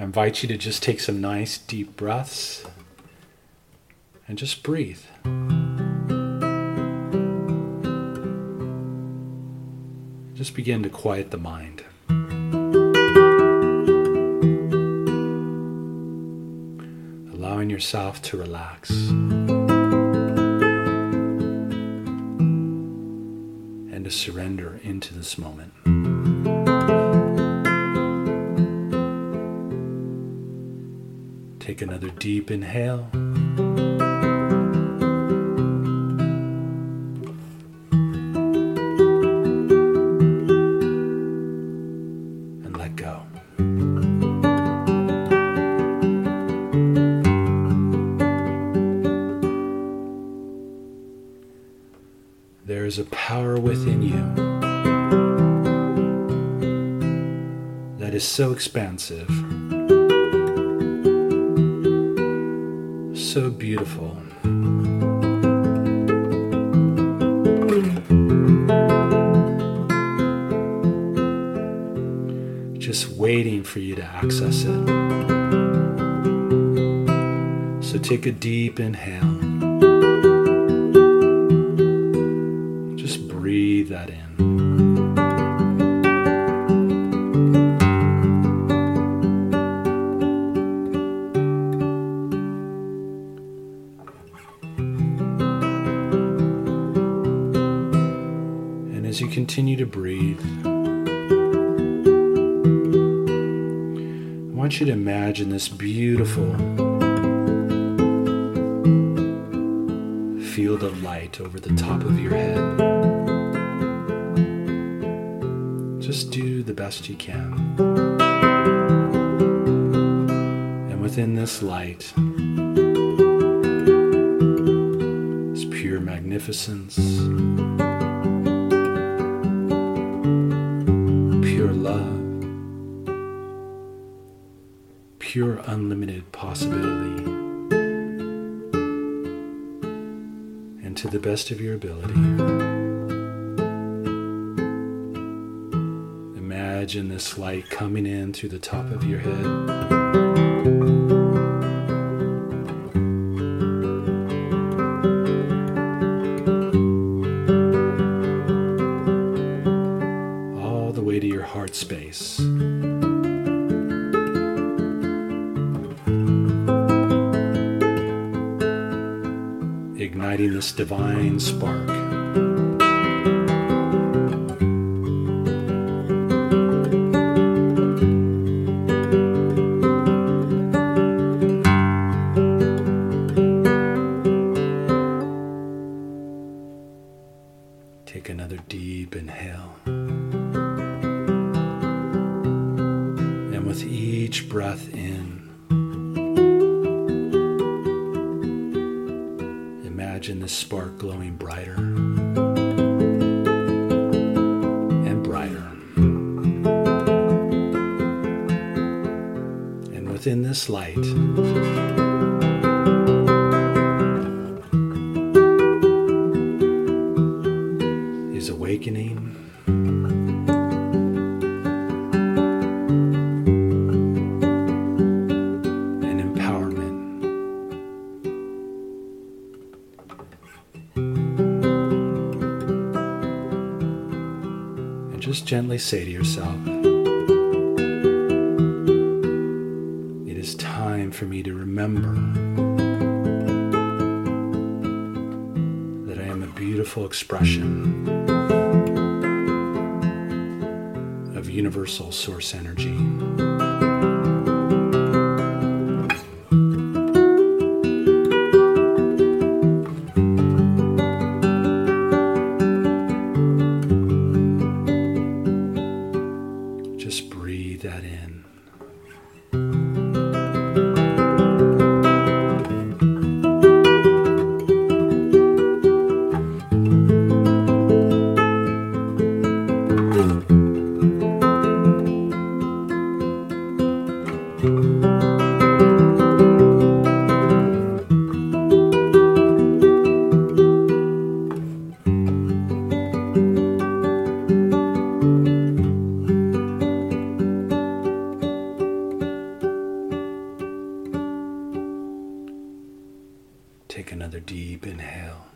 I invite you to just take some nice deep breaths and just breathe. Just begin to quiet the mind. Allowing yourself to relax. And to surrender into this moment. Take another deep inhale. And let go. There is a power within you that is so expansive. So beautiful. Just waiting for you to access it. So take a deep inhale. Just breathe that in. As you continue to breathe, I want you to imagine this beautiful field of light over the top of your head. Just do the best you can. And within this light magnificence. Pure unlimited possibility, and to the best of your ability, imagine this light coming in through the top of your head. all the way to your heart space. Igniting this divine spark. Take another deep inhale. And with each breath in, imagine the spark glowing brighter and brighter. And within this light, is awakening. Just gently say to yourself, It is time for me to remember that I am a beautiful expression of universal source energy. Take another deep inhale.